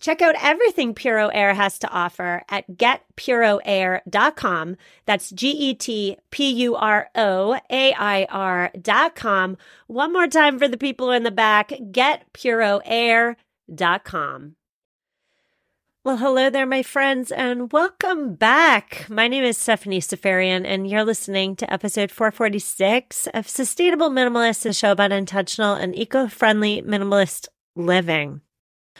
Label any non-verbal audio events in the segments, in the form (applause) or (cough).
Check out everything Puro Air has to offer at getpuroair.com. That's G E T P U R O A I R.com. One more time for the people in the back getpuroair.com. Well, hello there, my friends, and welcome back. My name is Stephanie Seferian, and you're listening to episode 446 of Sustainable Minimalist, a show about intentional and eco friendly minimalist living.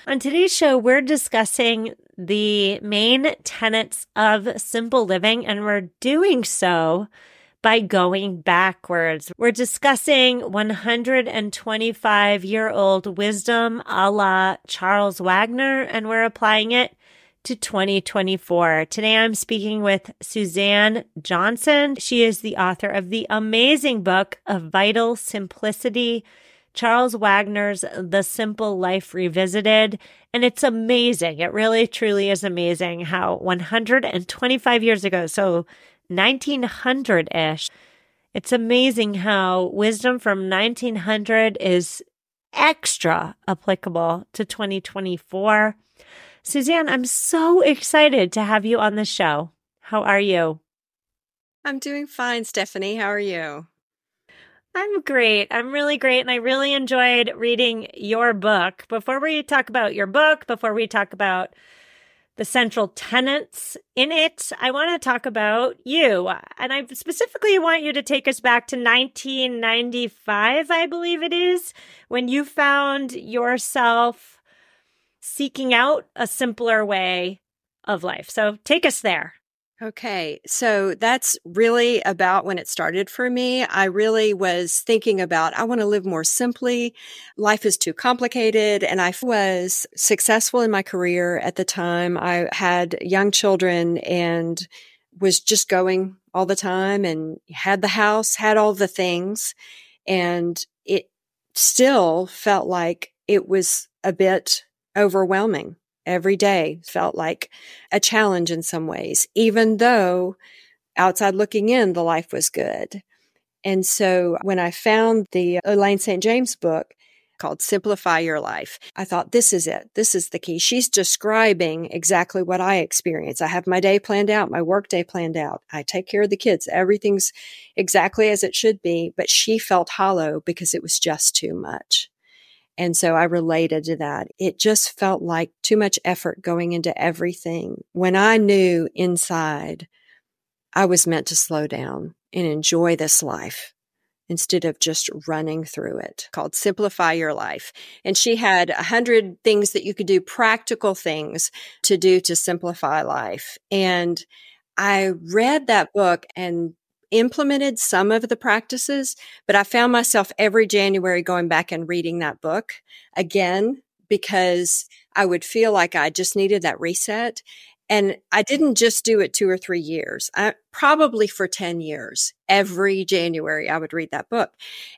On today's show, we're discussing the main tenets of simple living, and we're doing so by going backwards. We're discussing 125 year old wisdom a la Charles Wagner, and we're applying it to 2024. Today I'm speaking with Suzanne Johnson. She is the author of the amazing book of Vital Simplicity Charles Wagner's The Simple Life Revisited. And it's amazing. It really, truly is amazing how 125 years ago, so 1900 ish, it's amazing how wisdom from 1900 is extra applicable to 2024. Suzanne, I'm so excited to have you on the show. How are you? I'm doing fine, Stephanie. How are you? I'm great. I'm really great. And I really enjoyed reading your book. Before we talk about your book, before we talk about the central tenets in it, I want to talk about you. And I specifically want you to take us back to 1995, I believe it is, when you found yourself seeking out a simpler way of life. So take us there. Okay. So that's really about when it started for me. I really was thinking about, I want to live more simply. Life is too complicated. And I was successful in my career at the time. I had young children and was just going all the time and had the house, had all the things. And it still felt like it was a bit overwhelming every day felt like a challenge in some ways, even though outside looking in, the life was good. And so when I found the Elaine St. James book called Simplify Your Life, I thought, this is it. This is the key. She's describing exactly what I experience. I have my day planned out, my work day planned out. I take care of the kids. Everything's exactly as it should be. But she felt hollow because it was just too much. And so I related to that. It just felt like too much effort going into everything. When I knew inside I was meant to slow down and enjoy this life instead of just running through it called simplify your life. And she had a hundred things that you could do practical things to do to simplify life. And i read that book and implemented some of the practices, but I found myself every January going back and reading that book again because I would feel like I just needed that reset. And I didn't just do it two or three years, I, probably for 10 years. Every January, I would read that book.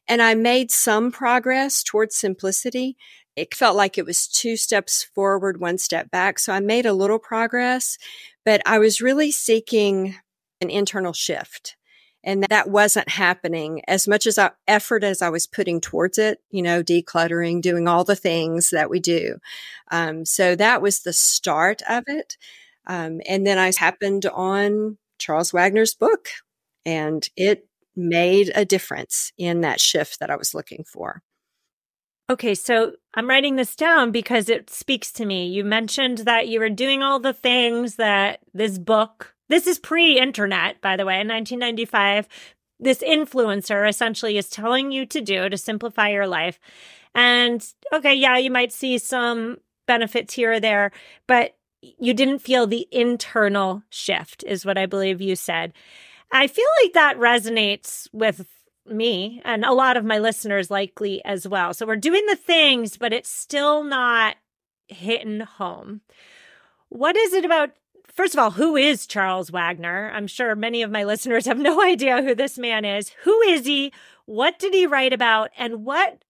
And I made some progress towards simplicity. It felt like it was two steps forward, one step back. So I made a little progress, but I was really seeking an internal shift and that wasn't happening as much as effort as I was putting towards it, you know, decluttering, doing all the things that we do. Um, so that was the start of it. Um, and then I happened on Charles Wagner's book and it made a difference in that shift that I was looking for. Okay, so I'm writing this down because it speaks to me. You mentioned that you were doing all the things that this book this is pre internet, by the way, in 1995. This influencer essentially is telling you to do to simplify your life. And okay, yeah, you might see some benefits here or there, but you didn't feel the internal shift, is what I believe you said. I feel like that resonates with me and a lot of my listeners likely as well. So we're doing the things, but it's still not hitting home. What is it about? First of all, who is Charles Wagner? I'm sure many of my listeners have no (laughs) idea who this man is. Who is he? What did he write about? And what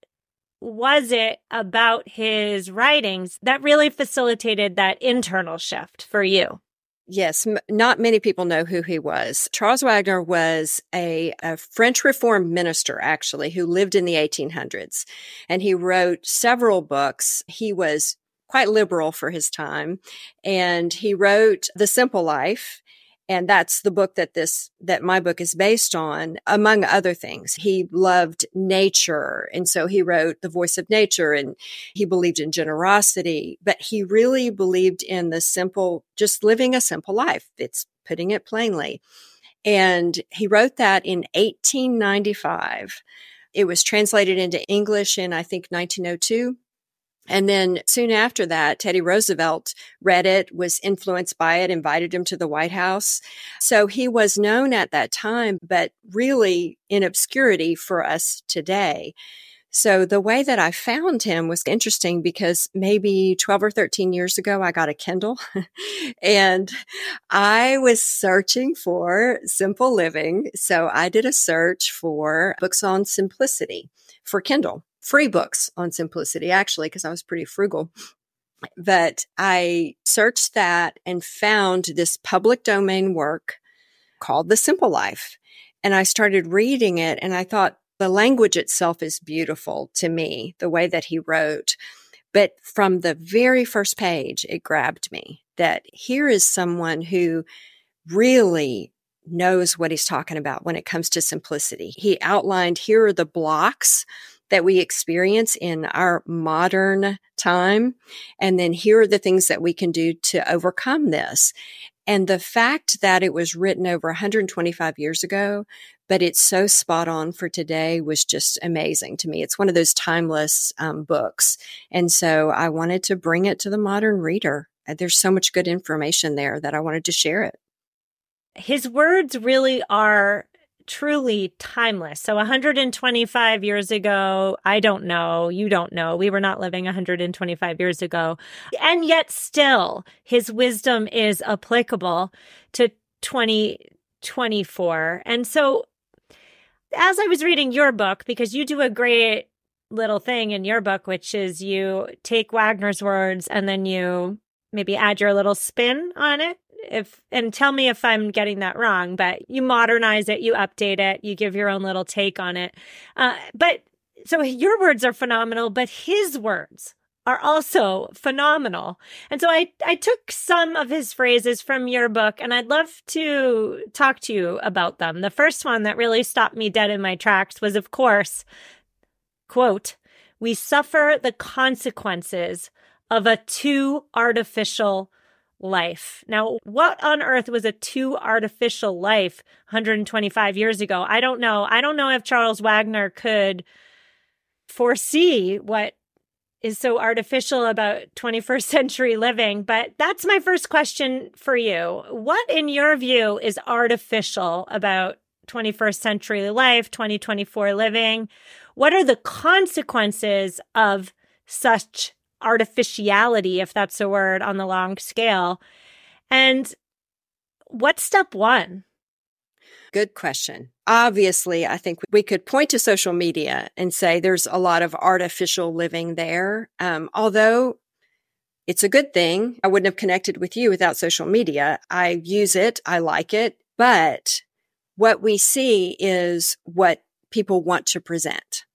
was it about his writings that really facilitated that internal shift for you? Yes, m- not many people know who he was. Charles Wagner was a, a, French Reformed minister, actually, who lived in the 1800s. And he wrote several books. He was quite liberal for his time. And he wrote The Simple Life and that's the book that this that my book is based on among other things. He loved nature and so he wrote the voice of nature and he believed in generosity but he really believed in the simple just living a simple life. It's putting it plainly. And he wrote that in 1895 it was translated into english in i think 1902 and then soon after that, Teddy Roosevelt read it, was influenced by it, invited him to the White House. So he was known at that time, but really in obscurity for us today. So the way that I found him was interesting because maybe 12 or 13 years ago, I got a Kindle (laughs) and I was searching for simple living. So I did a search for books on simplicity for Kindle free books on simplicity, actually, because I was pretty frugal. But I searched that and found this public domain work called The Simple Life. And I started reading it and I thought the language itself is beautiful to me, the way that he wrote. But from the very first page, it grabbed me that here is someone who really knows what he's talking about when it comes to simplicity. He outlined here are the blocks that we experience in our modern time. And then here are the things that we can do to overcome this. And the fact that it was written over 125 years ago, but it's so spot on for today was just amazing to me. It's one of those timeless um, books. And so I wanted to bring it to the modern reader. Uh, there's so much good information there that I wanted to share it. His words really are truly timeless. So 125 years ago, I don't know, you don't know. We were not living 125 years ago. And yet still his wisdom is applicable to 2024. And so as I was reading your book because you do a great little thing in your book which is you take Wagner's words and then you maybe add your little spin on it if and tell me if I'm getting that wrong, but you modernize it, you update it, you give your own little take on it. Uh, but so your words are phenomenal, but his words are also phenomenal. And so I, I took some of his phrases from your book and I'd love to talk to you about them. The first one that really stopped me dead in my tracks was, of course, quote, we suffer the consequences of a too artificial life. Now, what on earth was a too artificial life 125 years ago? I don't know. I don't know if Charles Wagner could foresee what is so artificial about 21st (laughs) century living, but that's my first question for you. What, in your view, is artificial about 21st century life, 2024 living? What are the consequences of such artificiality, if that's a word, on the long scale. And what's step one? Good question. Obviously, I think we could point to social media and say there's a lot of artificial living there. Um, although it's a good thing, I wouldn't have connected with you without social media. I use it, I like it, but what we see is what people want to present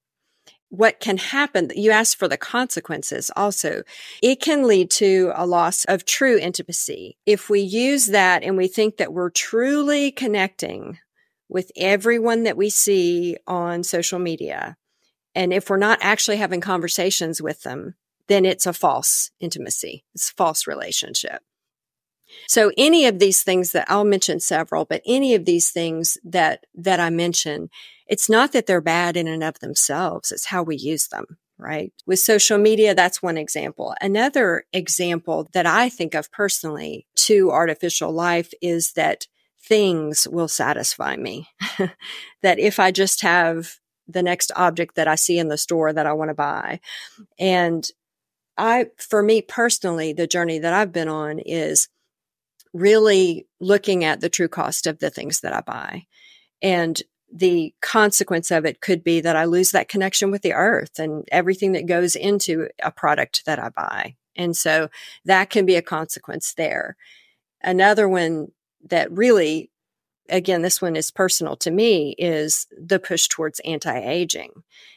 what can happen, you ask for the consequences also. It can lead to a loss of true intimacy. If we use that and we think that we're truly connecting with everyone that we see on social media, and if we're not actually having conversations with them, then it's a false intimacy. It's a false relationship. So any of these things that I'll mention several, but any of these things that, that I mention, it's not that they're bad in and of themselves. It's how we use them, right? With social media, that's one example. Another example that I think of personally to artificial life is that things will satisfy me. (laughs) that if I just have the next object that I see in the store that I want to buy. And I, for me personally, the journey that I've been on is really looking at the true cost of the things that I buy. And the consequence of it could be that I lose that connection with the earth and everything that goes into a product that I buy. And so that can be a consequence there. Another one that really, again, this one is personal to me is the push towards anti aging.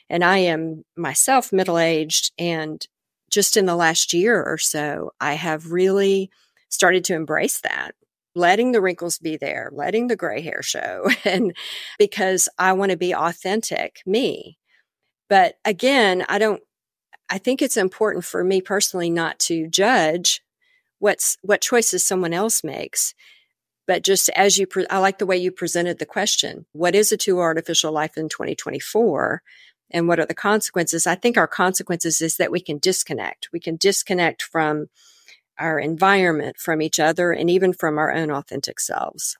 And I am myself middle aged. And just in the last year or so, I have really started to embrace that letting the wrinkles be there, letting the gray hair show, (laughs) and because I want to be authentic me. But again, I don't, I think it's important for me personally not to judge what's, what choices someone else makes. But just as you, pre- I like the way you presented the question. What is a true artificial life in 2024? And what are the consequences? I think our consequences is that we can disconnect. We can disconnect from our environment, from each other, and even from our own authentic selves.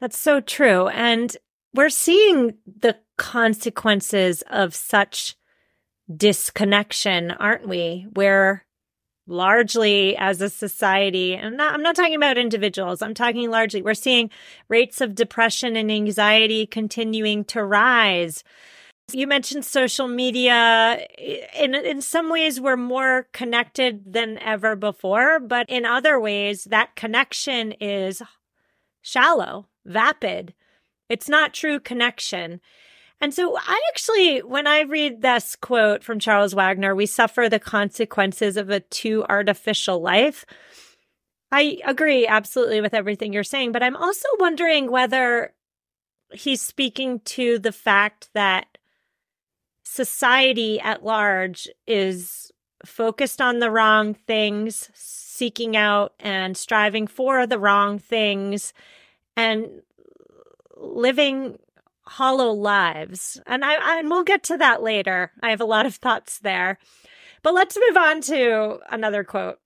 That's so true. And we're seeing the consequences of such disconnection, aren't we? Where largely as a society, and not, I'm not talking about individuals, I'm talking largely, we're seeing rates of depression and anxiety continuing to rise. You mentioned social media. In in some ways we're more connected than ever before, but in other ways that connection is shallow, vapid. It's not true connection. And so I actually, when I read this quote from Charles Wagner, we suffer the consequences of a too artificial life. I agree absolutely with everything you're saying, but I'm also wondering whether he's speaking to the fact that society at large is focused on the wrong things, seeking out and striving for the wrong things, and living hollow lives. And I and we'll get to that later. I have a lot of thoughts there. But let's move on to another quote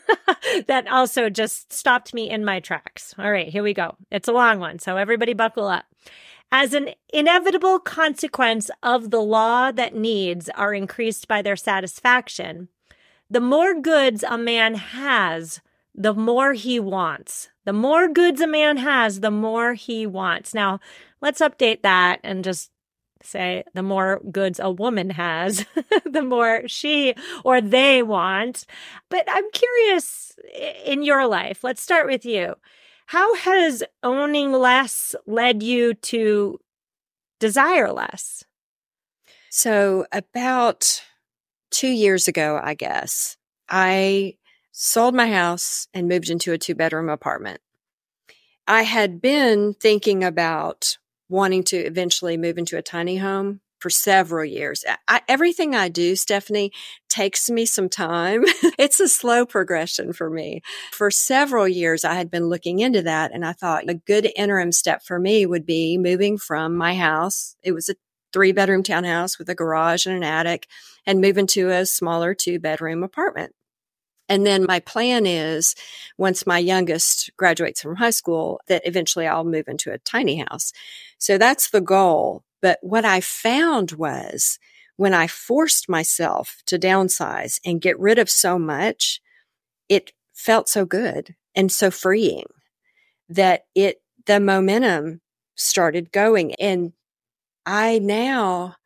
(laughs) that also just stopped me in my tracks. All right, here we go. It's a long one, so everybody buckle up. As an inevitable consequence of the law that needs are increased by their satisfaction, the more goods a man has, the more he wants. The more goods a man has, the more he wants. Now, let's update that and just say the more goods a woman has, (laughs) the more she or they want. But I'm curious in your life, let's start with you. How has owning less led you to desire less? So, about two years ago, I guess, I sold my house and moved into a two bedroom apartment. I had been thinking about wanting to eventually move into a tiny home for several years. I, everything I do, Stephanie, takes me some time. (laughs) it's a slow progression for me. For several years, I had been looking into that and I thought a good interim step for me would be moving from my house. It was a three bedroom townhouse with a garage and an attic and move into a smaller two bedroom apartment. And then my plan is once my youngest graduates from high school that eventually I'll move into a tiny house. So that's the goal. But what I found was when I forced myself to downsize and get rid of so much, it felt so good and so freeing that it, the momentum started going. And I now,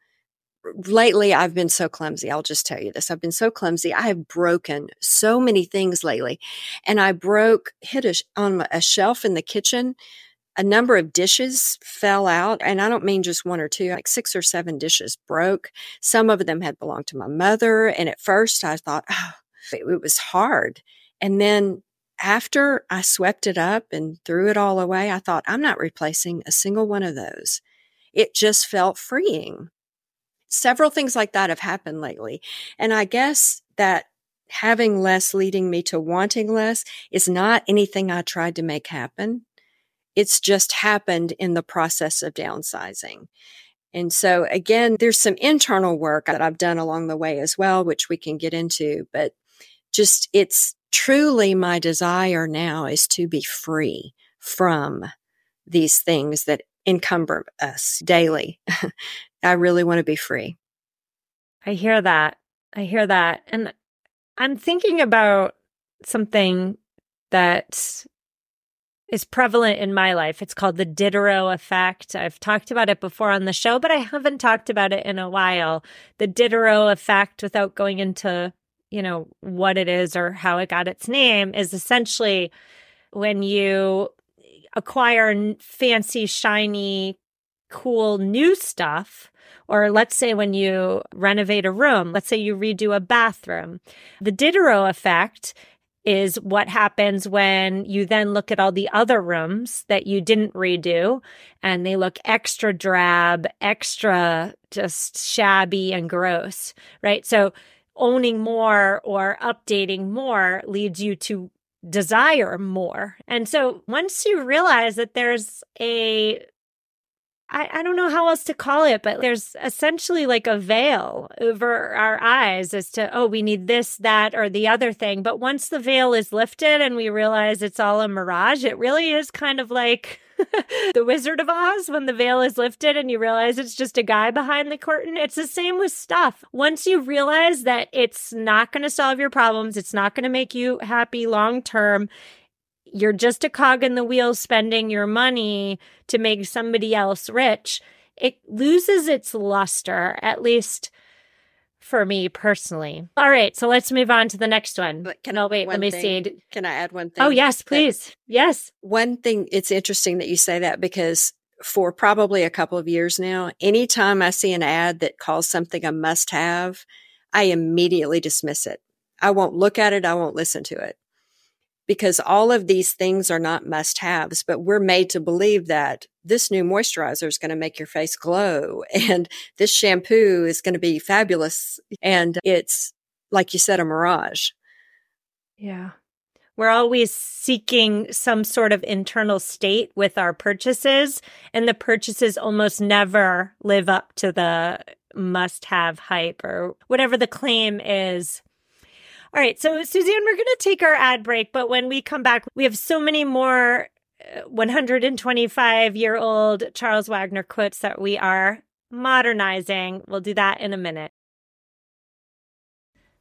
lately, I've been so clumsy. I'll just tell you this. I've been so clumsy. I have broken so many things lately. And I broke, hit a, on a shelf in the kitchen a number of dishes fell out. And I don't mean just one or two, like six or seven dishes broke. Some of them had belonged to my mother. And at first I thought, oh, it was hard. And then after I swept it up and threw it all away, I thought, I'm not replacing a single one of those. It just felt freeing. Several things like that have happened lately. And I guess that having less leading me to wanting less is not anything I tried to make happen. It's just happened in the process of downsizing. And so again, there's some internal work that I've done along the way as well, which we can get into, but just it's truly my desire now is to be free from these things that encumber us daily. (laughs) I really want to be free. I hear that. I hear that. And I'm thinking about something that is prevalent in my life. It's called the Diderot effect. I've talked about it before on the show, but I haven't talked about it in a while. The Diderot effect, without going into, you know, what it is or how it got its name, is essentially when you acquire fancy, shiny, cool new stuff. Or let's say when you renovate a room, let's say you redo a bathroom. The Diderot effect is what happens when you then look at all the other rooms that you didn't redo and they look extra drab, extra just shabby and gross, right? So owning more or updating more leads you to desire more. And so once you realize that there's a I, I don't know how else to call it, but there's essentially like a veil over our eyes as to, oh, we need this, that, or the other thing. But once the veil is lifted and we realize it's all a mirage, it really is kind of like (laughs) the Wizard of Oz when the veil is lifted and you realize it's just a guy behind the curtain. It's the same with stuff. Once you realize that it's not going to solve your problems, it's not going to make you happy long term, you're just a cog in the wheel spending your money to make somebody else rich, it loses its luster, at least for me personally. All right, so let's move on to the next one. But can, oh, wait, let me thing, see. Can I add one oh, thing? Oh, yes, please. Yes. One thing, it's interesting that you say that because for probably a couple of years now, anytime I see an ad that calls something a must have, I immediately dismiss it. I won't look at it. I won't listen to it because all of these things are not must haves, but we're made to believe that this new moisturizer is going to make your face glow (laughs) and this shampoo is going to be fabulous. And it's, like you said, a mirage. Yeah. We're always seeking some sort of internal state with our purchases, and the purchases almost never live up to the must have hype or whatever the claim is all right. So, Suzanne, we're going to take our ad break, but when we come back, we have so many more uh, 125 year old Charles Wagner quotes that we are modernizing. We'll do that in a minute.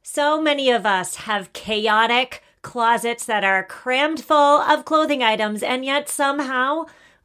So many of us have chaotic closets that are crammed full of clothing items, and yet somehow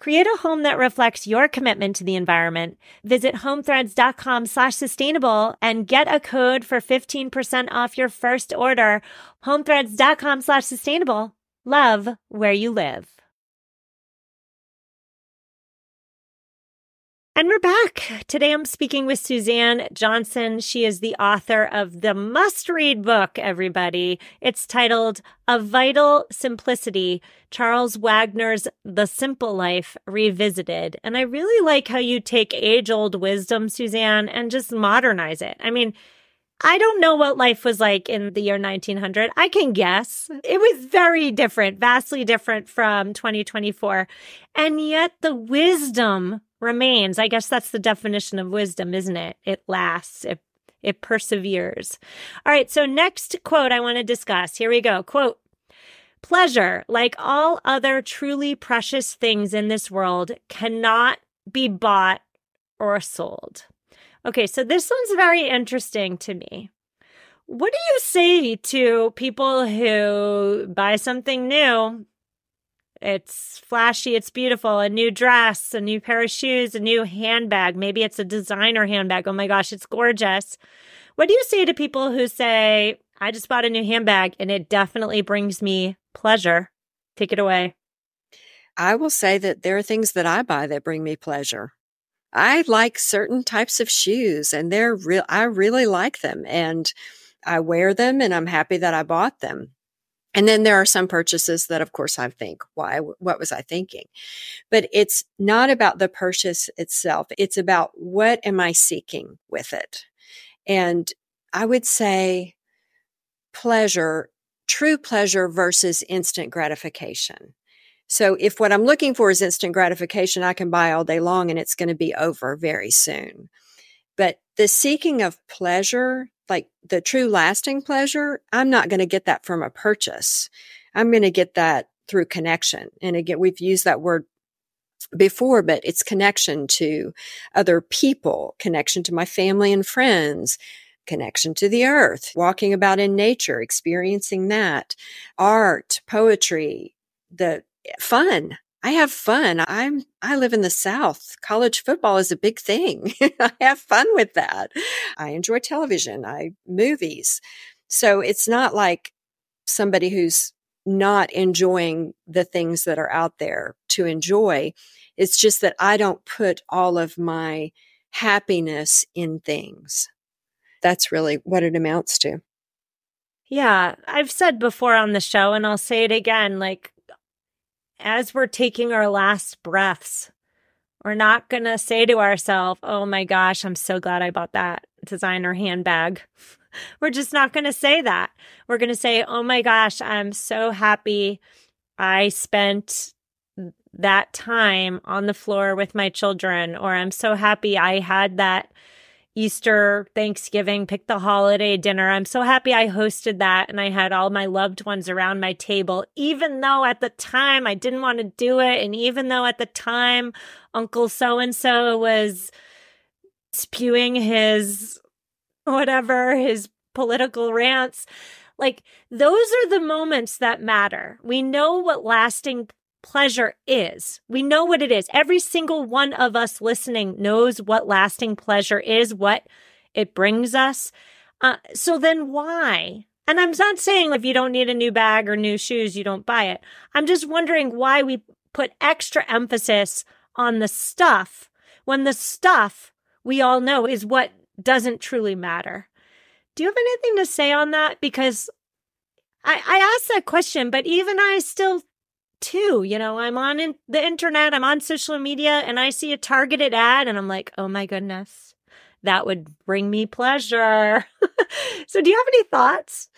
Create a home that reflects your commitment to the environment. Visit homethreads.com slash sustainable and get a code for 15% off your first order. Homethreads.com slash sustainable. Love where you live. And we're back. Today I'm speaking with Suzanne Johnson. She is the author of the must read book, everybody. It's titled A Vital Simplicity Charles Wagner's The Simple Life Revisited. And I really like how you take age old wisdom, Suzanne, and just modernize it. I mean, I don't know what life was like in the year 1900. I can guess. It was very different, vastly different from 2024. And yet the wisdom remains. I guess that's the definition of wisdom, isn't it? It lasts, it, it perseveres. All right. So, next quote I want to discuss. Here we go. Quote Pleasure, like all other truly precious things in this world, cannot be bought or sold. Okay, so this one's very interesting to me. What do you say to people who buy something new it's flashy, it's beautiful, a new dress, a new pair of shoes, a new handbag. Maybe it's a designer handbag. Oh my gosh, it's gorgeous. What do you say to people who say, I just bought a new handbag and it definitely brings me pleasure? Take it away. I will say that there are things that I buy that bring me pleasure. I like certain types of shoes and they're real I really like them and I wear them and I'm happy that I bought them. And then there are some purchases that, of course, I think, why, what was I thinking? But it's not about the purchase itself. It's about what am I seeking with it? And I would say pleasure, true pleasure versus instant gratification. So if what I'm looking for is instant gratification, I can buy all day long and it's going to be over very soon. But the seeking of pleasure like the true lasting pleasure, I'm not going to get that from a purchase. I'm going to get that through connection. And again, we've used that word before, but it's connection to other people, connection to my family and friends, connection to the earth, walking about in nature, experiencing that, art, poetry, the eh, fun. I have fun. I'm, I live in the South. College football is a big thing. (laughs) I have fun with that. I enjoy television. I movies. So it's not like somebody who's not enjoying the things that are out there to enjoy. It's just that I don't put all of my happiness in things. That's really what it amounts to. Yeah, I've said before on the show, and I'll say it again like, as we're taking our last breaths, we're not going to say to ourselves, oh my gosh, I'm so glad I bought that designer handbag. (laughs) We're just not going to say that. We're going to say, oh my gosh, I'm so happy I spent that time on the floor with my children, or I'm so happy I had that Easter, Thanksgiving, pick the holiday dinner. I'm so happy I hosted that and I had all my loved ones around my table, even though at the time I didn't want to do it. And even though at the time Uncle so and so was spewing his whatever, his political rants. Like, those are the moments that matter. We know what lasting pleasure is. We know what it is. Every single one of us listening knows what lasting pleasure is, what it brings us. Uh, so then why? And I'm not saying if you don't need a new bag or new shoes, you don't buy it. I'm just wondering why we put extra emphasis on the stuff when the stuff we all know is what doesn't truly matter. Do you have anything to say on that? Because I, I asked that question, but even I still too. You know, I'm on in the internet, I'm on social media, and I see a targeted ad, and I'm like, oh my goodness, that would bring me pleasure. (laughs) so, do you have any thoughts?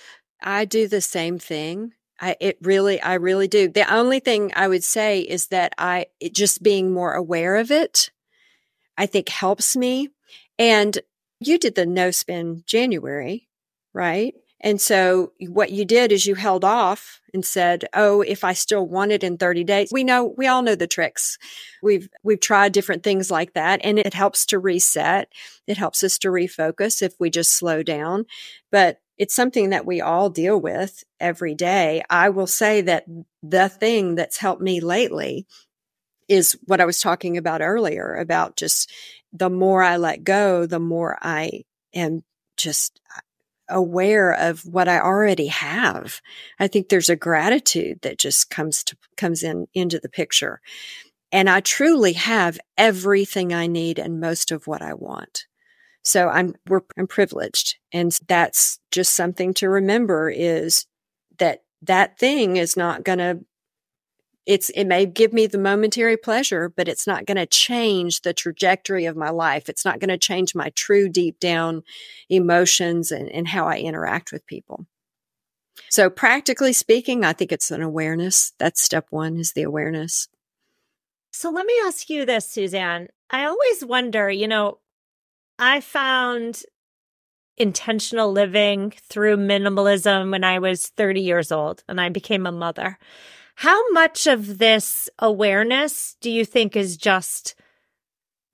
I do the same thing. I it really I really do. The only thing I would say is that I just being more aware of it I think helps me. And you did the no spin January, right? And so what you did is you held off and said, "Oh, if I still want it in 30 days." We know we all know the tricks. We've we've tried different things like that and it helps to reset. It helps us to refocus if we just slow down. But it's something that we all deal with every day. I will say that the thing that's helped me lately is what I was talking about earlier about just the more I let go, the more I am just aware of what I already have. I think there's a gratitude that just comes to comes in into the picture. And I truly have everything I need and most of what I want. So I'm, we're, I'm privileged. And that's just something to remember is that that thing is not going to it's it may give me the momentary pleasure but it's not going to change the trajectory of my life. It's not going to change my true deep down emotions and, and how i interact with people. So practically speaking i think it's an awareness. That's step one is the awareness. So let me ask you this suzanne. I always wonder you know i found intentional living through minimalism when i was 30 years old and i became a mother how much of this awareness do you think is just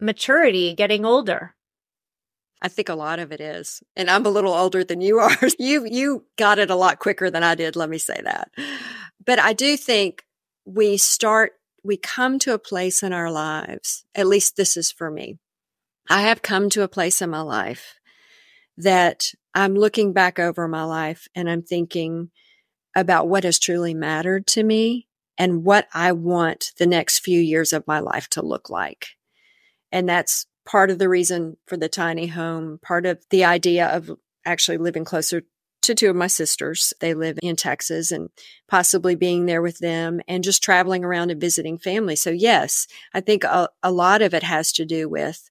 maturity, getting older? I think a lot of it is. And I'm a little older than you are. (laughs) you you got it a lot quicker than I did, let me say that. But I do think we start we come to a place in our lives. At least this is for me. I have come to a place in my life that I'm looking back over my life and I'm thinking about what has truly mattered to me and what I want the next few years of my life to look like. And that's part of the reason for the tiny home, part of the idea of actually living closer to two of my sisters. They live in Texas and possibly being there with them and just traveling around and visiting family. So, yes, I think a, a lot of it has to do with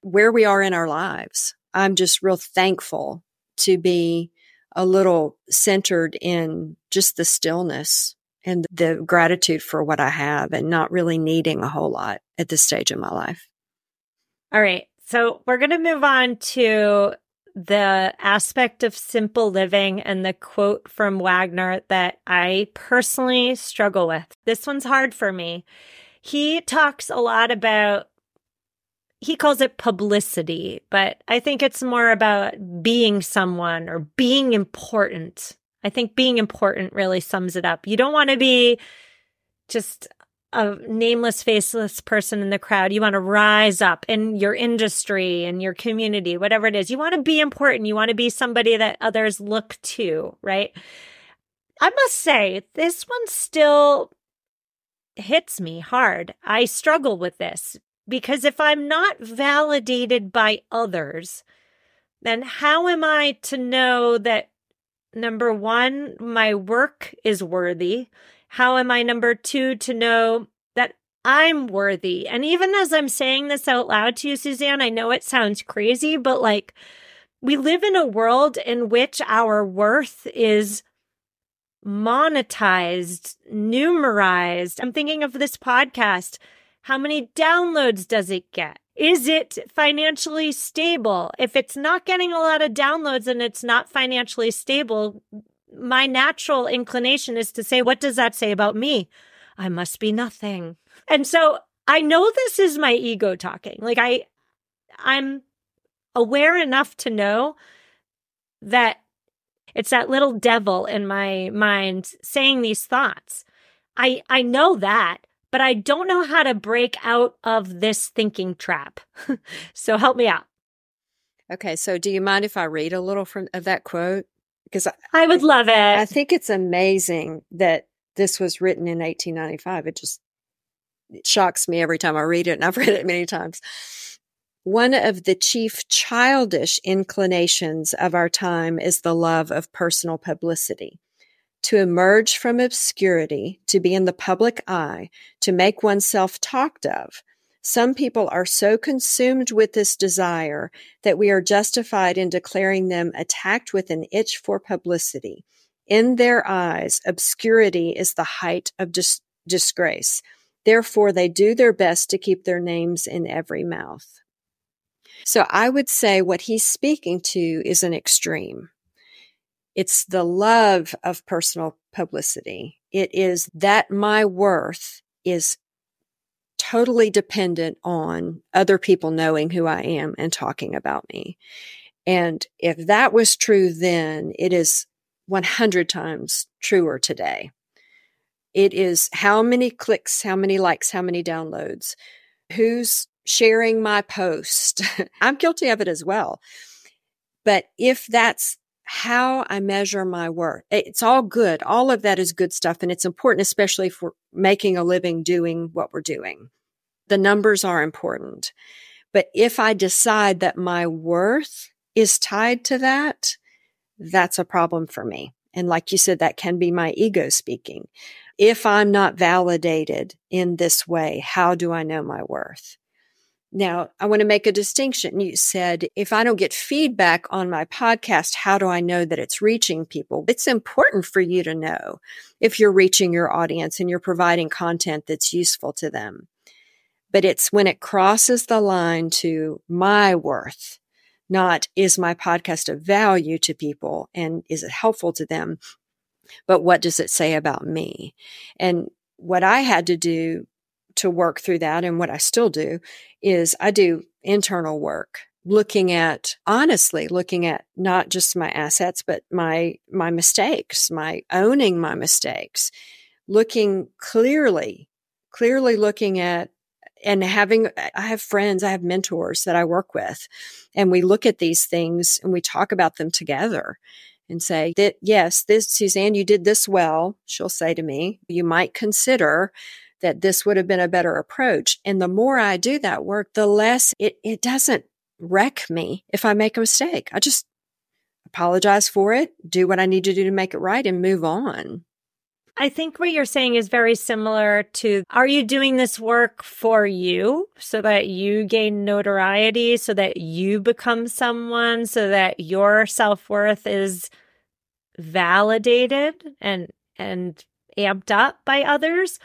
where we are in our lives. I'm just real thankful to be a little centered in just the stillness and the gratitude for what I have and not really needing a whole lot at this stage in my life. All right. So we're going to move on to the aspect of simple living and the quote from Wagner that I personally struggle with. This one's hard for me. He talks a lot about he calls it publicity, but I think it's more about being someone or being important. I think being important really sums it up. You don't want to be just a nameless, faceless person in the crowd. You want to rise up in your industry and your community, whatever it is. You want to be important. You want to be somebody that others look to, right? I must say, this one still hits me hard. I struggle with this because if I'm not validated by others, then how am I to know that number one, my work is worthy? How am I, number two, to know that I'm worthy? And even as I'm saying this out loud to you, Suzanne, I know it sounds crazy, but like we live in a world in which our worth is monetized, numerized. I'm thinking of this podcast how many downloads does it get? Is it financially stable? If it's not getting a lot of downloads and it's not financially stable, my natural inclination is to say, what does that say about me? I must be nothing. And so I know this is my ego talking. Like I, I'm aware enough to know that it's that little devil in my mind saying these thoughts. I, I know that, but I don't know how to break out of this thinking trap. (laughs) so help me out. Okay, so do you mind if I read a little from of that quote? Because I, I would love it. I think it's amazing that this was written in 1895. It just it shocks me every time I read it, and I've read it many times. One of the chief childish inclinations of our time is the love of personal publicity to emerge from obscurity, to be in the public eye, to make oneself talked of. Some people are so consumed with this desire that we are justified in declaring them attacked with an itch for publicity. In their eyes, obscurity is the height of dis- disgrace. Therefore, they do their best to keep their names in every mouth. So I would say what he's speaking to is an extreme. It's the love of personal publicity. It is that my worth is totally dependent on other people knowing who I am and talking about me. And if that was true then, it is 100 times truer today. It is how many clicks, how many likes, how many downloads, who's sharing my post. (laughs) I'm guilty of it as well. But if that's how I measure my worth. It's all good. All of that is good stuff. And it's important, especially for making a living doing what we're doing. The numbers are important. But if I decide that my worth is tied to that, that's a problem for me. And like you said, that can be my ego speaking. If I'm not validated in this way, how do I know my worth? Now, I want to make a distinction. You said, if I don't get feedback on my podcast, how do I know that it's reaching people? It's important for you to know if you're reaching your audience and you're providing content that's useful to them. But it's when it crosses the line to my worth, not is my podcast of value to people and is it helpful to them? But what does it say about me? And what I had to do to work through that and what I still do is I do internal work looking at honestly looking at not just my assets but my my mistakes my owning my mistakes looking clearly clearly looking at and having i have friends i have mentors that i work with and we look at these things and we talk about them together and say that yes this suzanne you did this well she'll say to me you might consider that this would have been a better approach. And the more I do that work, the less it, it doesn't wreck me if I make a mistake. I just apologize for it, do what I need to do to make it right, and move on. I think what you're saying is very similar to are you doing this work for you so that you gain notoriety, so that you become someone, so that your self worth is validated and and amped up by others?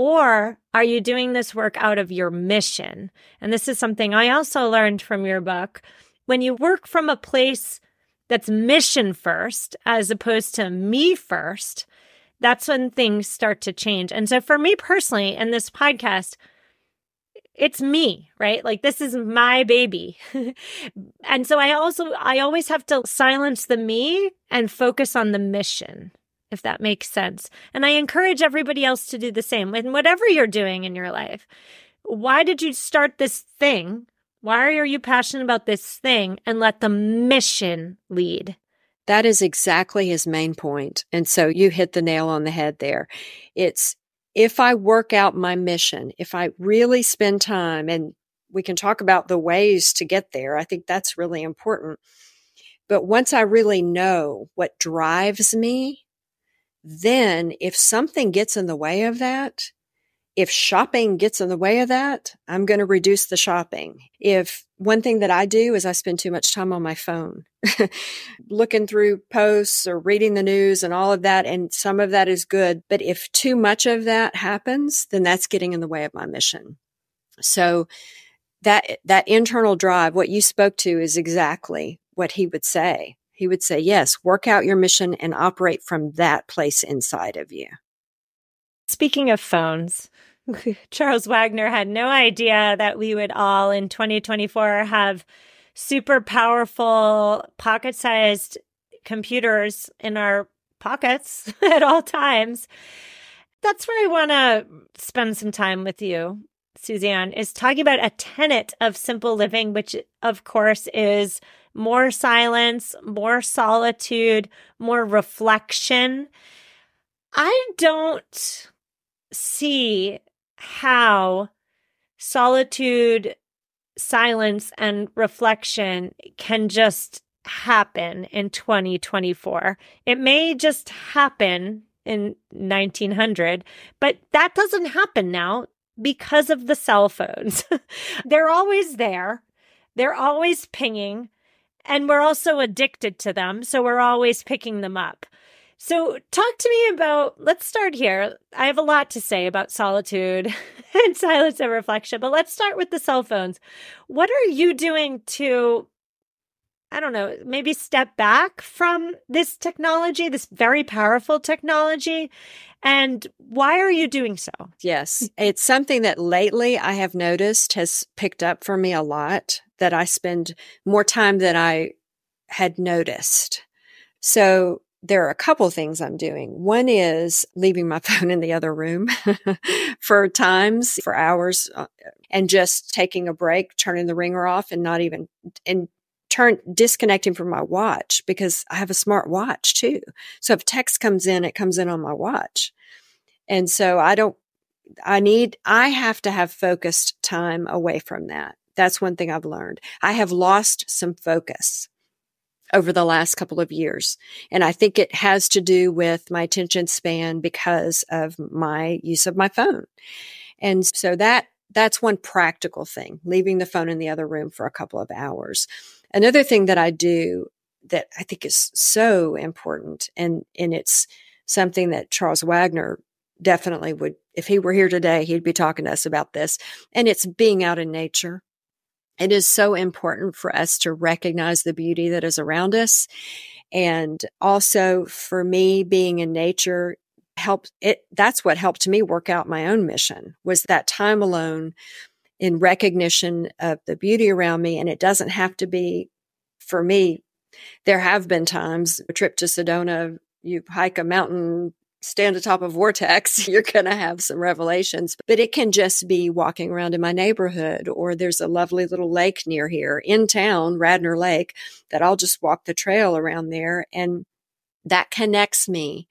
Or are you doing this work out of your mission? And this is something I also learned from your book. When you work from a place that's mission first, as opposed to me first, that's when things start to change. And so for me personally, in this podcast, it's me, right? Like this is my baby. (laughs) and so I also, I always have to silence the me and focus on the mission if that makes sense. And I encourage everybody else to do the same in whatever you're doing in your life. Why did you start this thing? Why are you passionate about this thing? And let the mission lead. That is exactly his main point. And so you hit the nail on the head there. It's if I work out my mission, if I really spend time, and we can talk about the ways to get there, I think that's really important. But once I really know what drives me, then if something gets in the way of that, if shopping gets in the way of that, I'm going to reduce the shopping. If one thing that I do is I spend too much time on my phone, (laughs) looking through posts or reading the news and all of that, and some of that is good. But if too much of that happens, then that's getting in the way of my mission. So that, that internal drive, what you spoke to is exactly what he would say he would say, yes, work out your mission and operate from that place inside of you. Speaking of phones, (laughs) Charles Wagner had no idea that we would all in 2024 have super powerful pocket sized computers in our pockets (laughs) at all times. That's where I want to spend some time with you, Suzanne, is talking about a tenet of simple living, which of course is more silence, more solitude, more reflection. I don't see how solitude, silence, and reflection can just happen in 2024. It may just happen in 1900, but that doesn't happen now because of the cell phones. (laughs) They're always there. They're always pinging and we're also addicted to them. So we're always picking them up. So, talk to me about, let's start here. I have a lot to say about solitude (laughs) and silence and reflection, but let's start with the cell phones. What are you doing to, I don't know, maybe step back from this technology, this very powerful technology? And why are you doing so? Yes, it's something that lately I have noticed has picked up for me a lot that I spend more time than I had noticed. So there are a couple things I'm doing. One is leaving my (laughs) phone in the other room (laughs) for times, for hours, uh, and just taking a break, turning the ringer off and not even, and turn disconnecting from my watch because I have a smart watch too. So if text comes in, it comes in on my watch. And so I don't, I need, I have to have focused time away from that. That's one thing I've learned. I have lost some focus over the last couple of years. And I think it has to do with my attention span because of my use of my phone. And so that that's one practical thing, leaving the phone in the other room for a couple of hours. Another thing that I do that I think is so important and and it's something that Charles Wagner definitely would if he were here today he'd be talking to us about this and it's being out in nature it is so important for us to recognize the beauty that is around us. And also for me, being in nature helped it. That's what helped me work out my own mission was that time alone in recognition of the beauty around me. And it doesn't have to be for me. There have been times a trip to Sedona, you hike a mountain stand atop a vortex, (laughs) you're going to have some revelations. But it can just be walking around in my neighborhood, or there's a lovely little lake near here in town, Radnor Lake, that I'll just walk the trail around there. And that connects me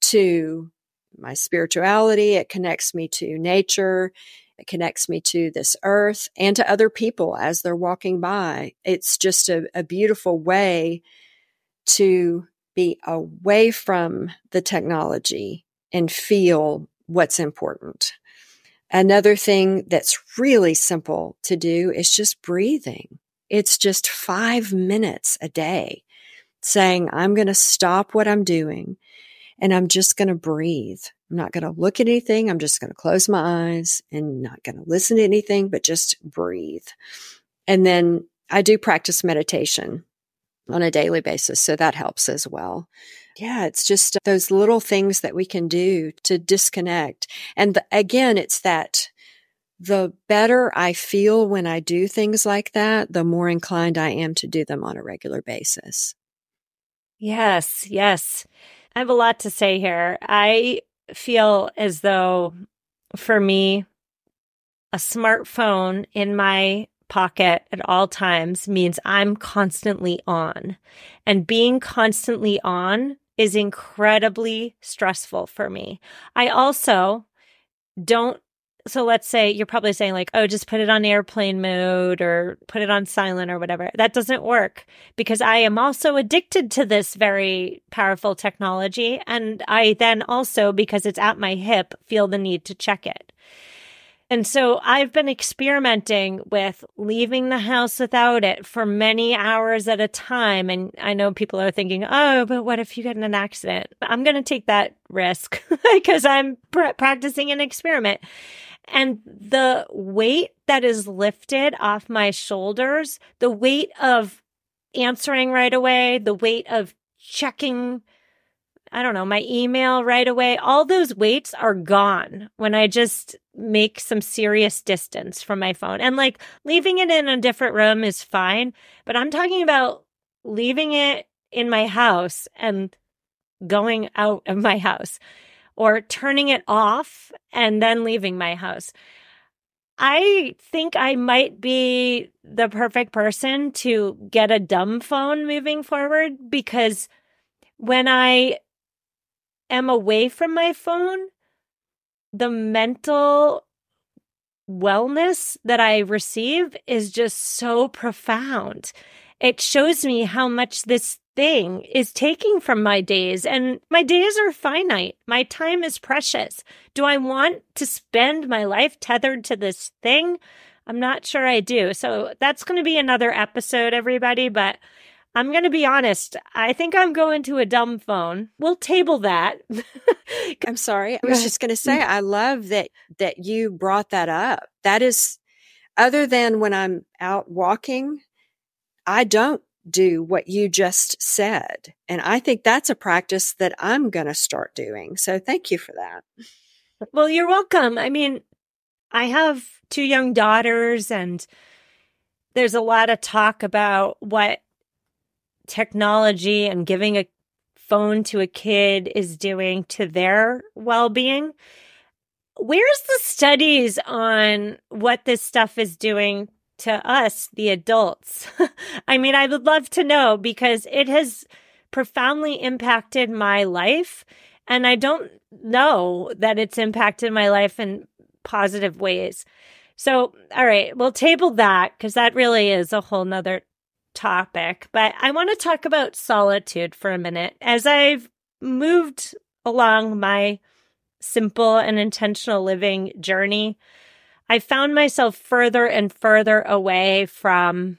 to my spirituality. It connects me to nature. It connects me to this earth and to other people as they're walking by. It's just a, a beautiful way to be away from the technology and feel what's important. Another thing that's really simple to do is just breathing. It's just five minutes a day saying, I'm going to stop what I'm doing and I'm just going to breathe. I'm not going to look at anything. I'm just going to close my eyes and not going to listen to anything, but just breathe. And then I do practice meditation on a daily basis. So that helps as well. Yeah, it's just those little things that we can do to disconnect. And the, again, it's that the better I feel when I do things like that, the more inclined I am to do them on a regular basis. Yes, yes. I have a lot to say here. I feel as though for me, a smartphone in my pocket at all times means I'm constantly on. And being constantly on is incredibly stressful for me. I also don't so let's say you're probably saying like oh just put it on airplane mode or put it on silent or whatever that doesn't work because i am also addicted to this very powerful technology and i then also because it's at my hip feel the need to check it and so I've been experimenting with leaving the house without it for many hours at a time. And I know people are thinking, oh, but what if you get in an accident? I'm going to take that risk (laughs) because I'm pr- practicing an experiment. And the weight that is lifted off my shoulders, the weight of answering right away, the weight of checking I don't know, my email right away. All those weights are gone when I just make some serious distance from my phone. And like leaving it in a different room is fine, but I'm talking about leaving it in my house and going out of my house or turning it off and then leaving my house. I think I might be the perfect person to get a dumb phone moving forward because when I am away from my phone, the mental wellness that I receive is just so profound. It shows me how much this thing is taking from my days, and my days are finite. My time is precious. Do I want to spend my life tethered to this thing? I'm not sure I do. So that's going to be another episode, everybody. But I'm going to be honest. I think I'm going to a dumb phone. We'll table that. (laughs) I'm sorry. I was just going to say I love that that you brought that up. That is other than when I'm out walking, I don't do what you just said. And I think that's a practice that I'm going to start doing. So thank you for that. Well, you're welcome. I mean, I have two young daughters and there's a lot of talk about what technology and giving a phone to a kid is doing to their well being. Where's the studies on what this stuff is doing to us, the adults? (laughs) I mean, I would love to know because it has profoundly impacted my life. And I don't know that it's impacted my life in positive ways. So, all right, we'll table that because that really is a whole nother topic. But I want to talk about solitude for a minute. As I've moved along my simple and intentional living journey, I found myself further and further away from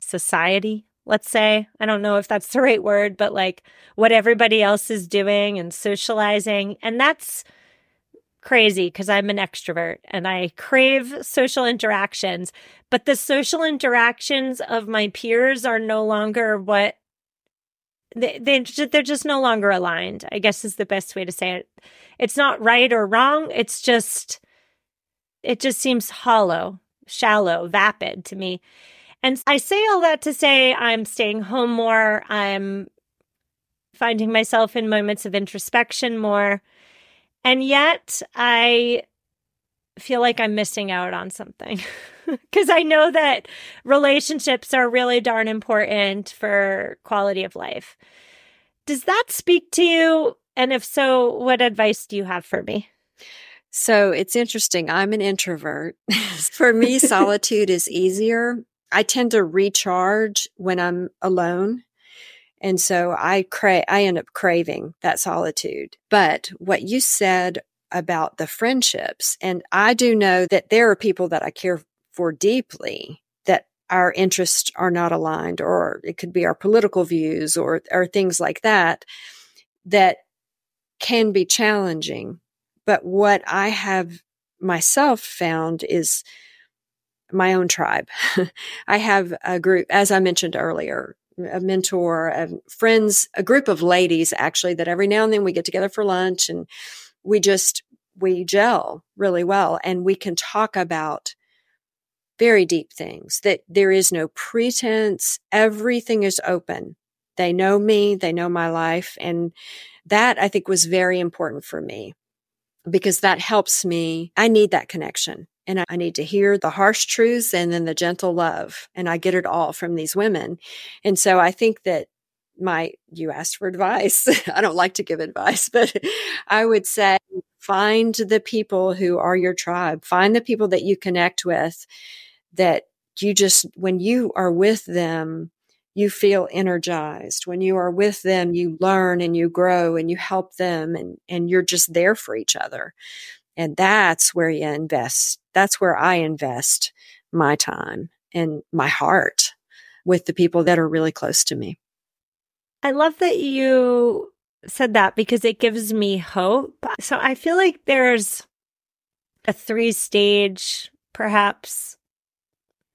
society, let's say. I don't know if that's the right word, but like what everybody else is doing and socializing. And that's crazy because I'm an extrovert and I crave social interactions, but the social interactions of my peers are no longer what they, they they're just no longer aligned. I guess is the best way to say it. It's not right or wrong. It's just it just seems hollow, shallow, vapid to me. And I say all that to say I'm staying home more. I'm finding myself in moments of introspection more. And yet I feel like I'm missing out on something (laughs) because I know that relationships are really darn important for quality of life. Does that speak to you? And if so, what advice do you have for me? So it's interesting. I'm an introvert. (laughs) for me, (laughs) solitude is easier. I tend to recharge when I'm alone and so I cra- I end up craving that solitude. But what you said about the friendships, and I do know that there are people that I care for deeply that our interests are not aligned, or it could be our political views or, or things like that, that can be challenging. But what I have myself found is my own tribe. (laughs) I have a group, as I mentioned earlier, a mentor, a friends, a group of ladies actually that every now and then we get together for lunch and we just we gel really well and we can talk about very deep things that there is no pretense. Everything is open. They know me they know my life and that i think was very important for me because that helps me. I need that connection and I need to hear the harsh truths and then the gentle love. And I get it all from these women. And so I think that my, you asked for advice. (laughs) I don't like to give advice, but (laughs) I would say find the people who are your tribe, find the people that you connect with that you just, when you are with them, you feel energized. When you are with them, you learn and you grow and you help them and, and you're just there for each other. And that's where you invest. That's where I invest my time and my heart with the people that are really close to me. I love that you said that because it gives me hope. So I feel like there's a three stage, perhaps.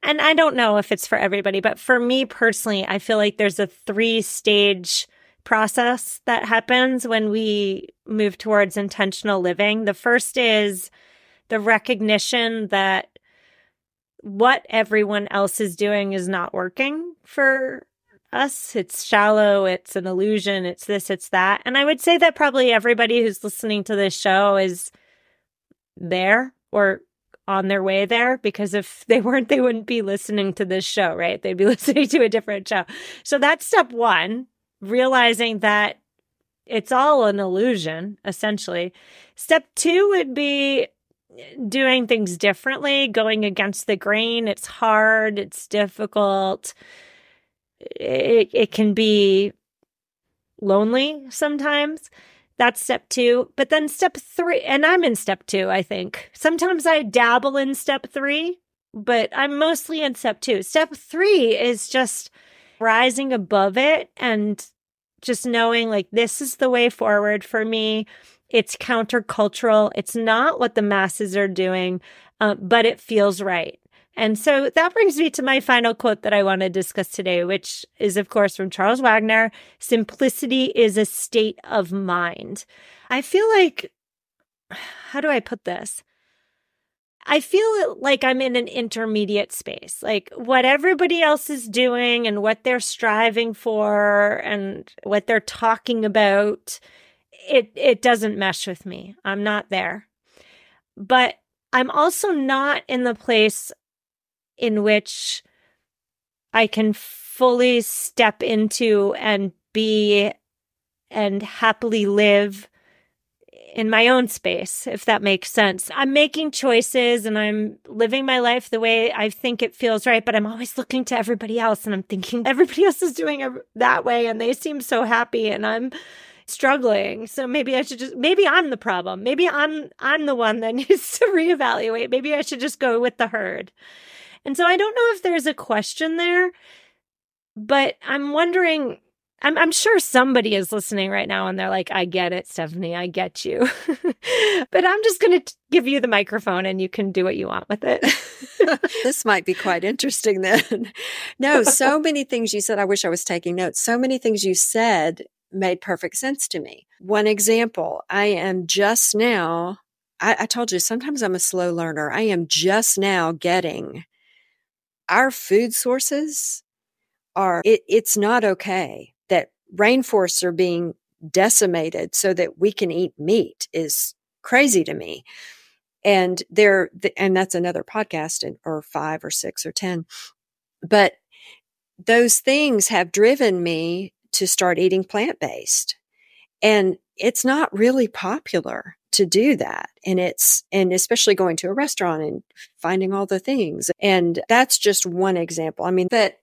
And I don't know if it's for everybody, but for me personally, I feel like there's a three stage process that happens when we move towards intentional living. The first is the recognition that what everyone else is doing is not working for us. It's shallow, it's an illusion, it's this, it's that. And I would say that probably everybody who's listening to this show is there or on their way there because if they weren't, they wouldn't be listening to this show, right? They'd be (laughs) listening to a different show. So that's step one realizing that it's all an illusion, essentially. Step two would be doing things differently, going against the grain. It's hard, it's difficult. It, it can be lonely sometimes. That's step two. But then step three, and I'm in step two, I think. Sometimes I dabble in step three, but I'm mostly in step two. Step three is just rising above it and just knowing like this is the way forward for me. It's countercultural. It's not what the masses are doing, uh, but it feels right. And so that brings me to my final quote that I want to discuss today, which is, of course, from Charles Wagner Simplicity is a state of mind. I feel like, (sighs) how do I put this? I feel like I'm in an intermediate space. Like what everybody else is doing and what they're striving for and what they're talking about, it it doesn't mesh with me. I'm not there. But I'm also not in the place in which I can fully step into and be and happily live in my own space, if that makes sense. I'm making choices and I'm living my life the way I think it feels right, but I'm always looking to everybody else and I'm thinking (laughs) everybody else is doing that way and they seem so happy and I'm struggling. So maybe I should just maybe I'm the problem. Maybe I'm I'm the one that (laughs) needs to reevaluate. Maybe I should just go with the herd. And so I don't know if there's a question there, but I'm wondering I'm, I'm sure somebody is listening right now and they're like, I get it, Stephanie, I get you. (laughs) but I'm just going to give you the microphone and you can do what you want with it. (laughs) this might be quite interesting then. no, so many things you said. I wish I was taking notes. So many things you said made perfect sense to me. One example I am just now, I, I told you, sometimes I'm a slow learner. I am just now getting our food sources are, it, it's not okay that rainforests are being decimated so that we can eat meat is crazy to me. And there, and that's another podcast or five or six or 10. But those things have driven me to start eating plant based. And it's not really popular to do that. And it's, and especially going to a restaurant and finding all the things. And that's just one example. I mean, that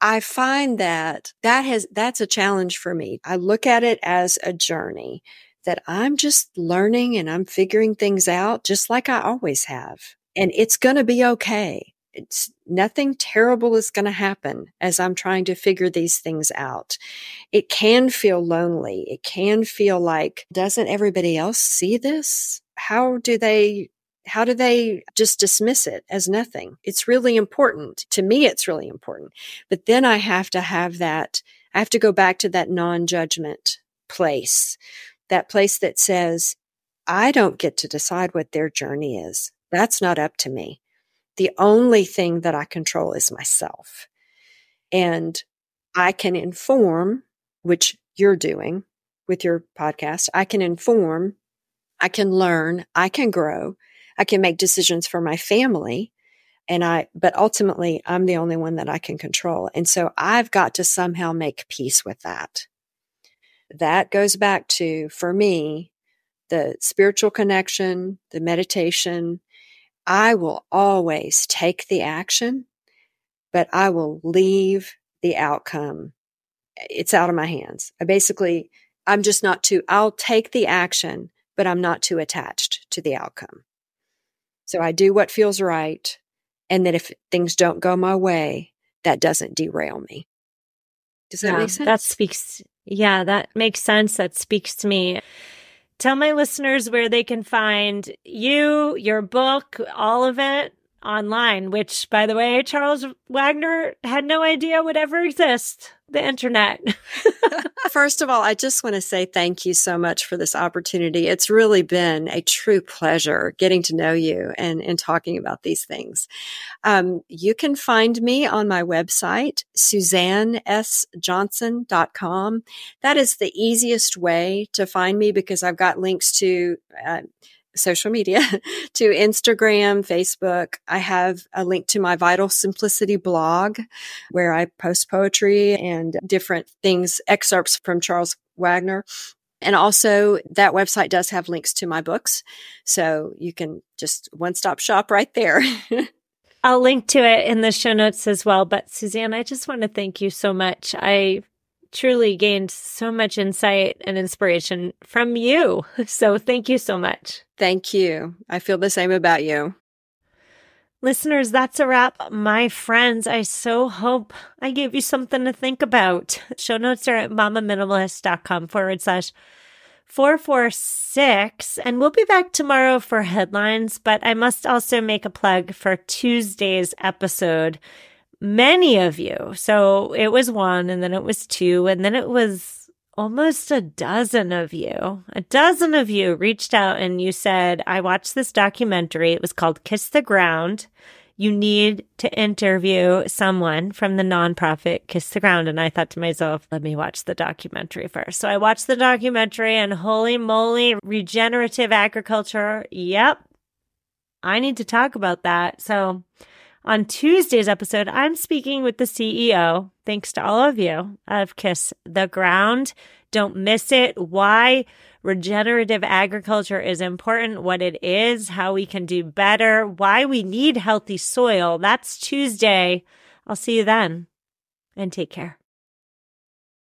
I find that that has, that's a challenge for me. I look at it as a journey that I'm just learning and I'm figuring things out just like I always have. And it's going to be okay. It's nothing terrible is going to happen as I'm trying to figure these things out. It can feel lonely. It can feel like, doesn't everybody else see this? How do they how do they just dismiss it as nothing? It's really important. To me, it's really important. But then I have to have that, I have to go back to that non judgment place, that place that says, I don't get to decide what their journey is. That's not up to me. The only thing that I control is myself. And I can inform, which you're doing with your podcast. I can inform, I can learn, I can grow, I can make decisions for my family and I, but ultimately I'm the only one that I can control. And so I've got to somehow make peace with that. That goes back to, for me, the spiritual connection, the meditation. I will always take the action, but I will leave the outcome. Eh, it's out of my hands. I basically, I'm just not too, I'll take the action, but I'm not too attached to the outcome. So I do what feels right. And that if things don't go my way, that doesn't derail me. Does that yeah, make sense? That speaks. Yeah, that makes sense. That speaks to me. Tell my listeners where they can find you, your book, all of it online, which, by the way, Charles Wagner had no idea would ever exist the internet. (laughs) First of all, I just want to say thank you so much for this opportunity. It's really been a true pleasure getting to know you and, and talking about these things. Um, you can find me on my website, suzannesjohnson.com. That is the easiest way to find me because I've got links to uh, social media (laughs) to Instagram, Facebook. I have a link to my Vital Simplicity blog where I post poetry and different things, excerpts from Charles Wagner. And also that website does have links to my books. So you can just one stop shop right there. (laughs) I'll link to it in the show notes as well. But Suzanne, I just want to thank you so much. I truly gained so much insight and inspiration from you. (laughs) So thank you so much. Thank you. I feel the same about you. Listeners, that's a wrap. My friends, I so hope I gave you something to think about. (laughs) Show notes are at mamaminimalist.com forward slash 446. And we'll be back tomorrow for headlines, but I must also make a plug for Tuesday's episode many of you. So it was one, and then it was two, and then it was almost a dozen of you. A dozen of you reached out and you said, I watched this documentary. It was called Kiss the Ground. You need to interview someone from the nonprofit Kiss the Ground. And I thought to myself, let me watch the documentary first. So I watched the documentary and holy moly, regenerative agriculture. Yep. I need to talk about that. So On Tuesday's episode, I'm speaking with the CEO, thanks to all of you, of Kiss the Ground. Don't miss it. Why regenerative agriculture is important, what it is, how we can do better, why we need healthy soil. That's Tuesday. I'll see you then and take care.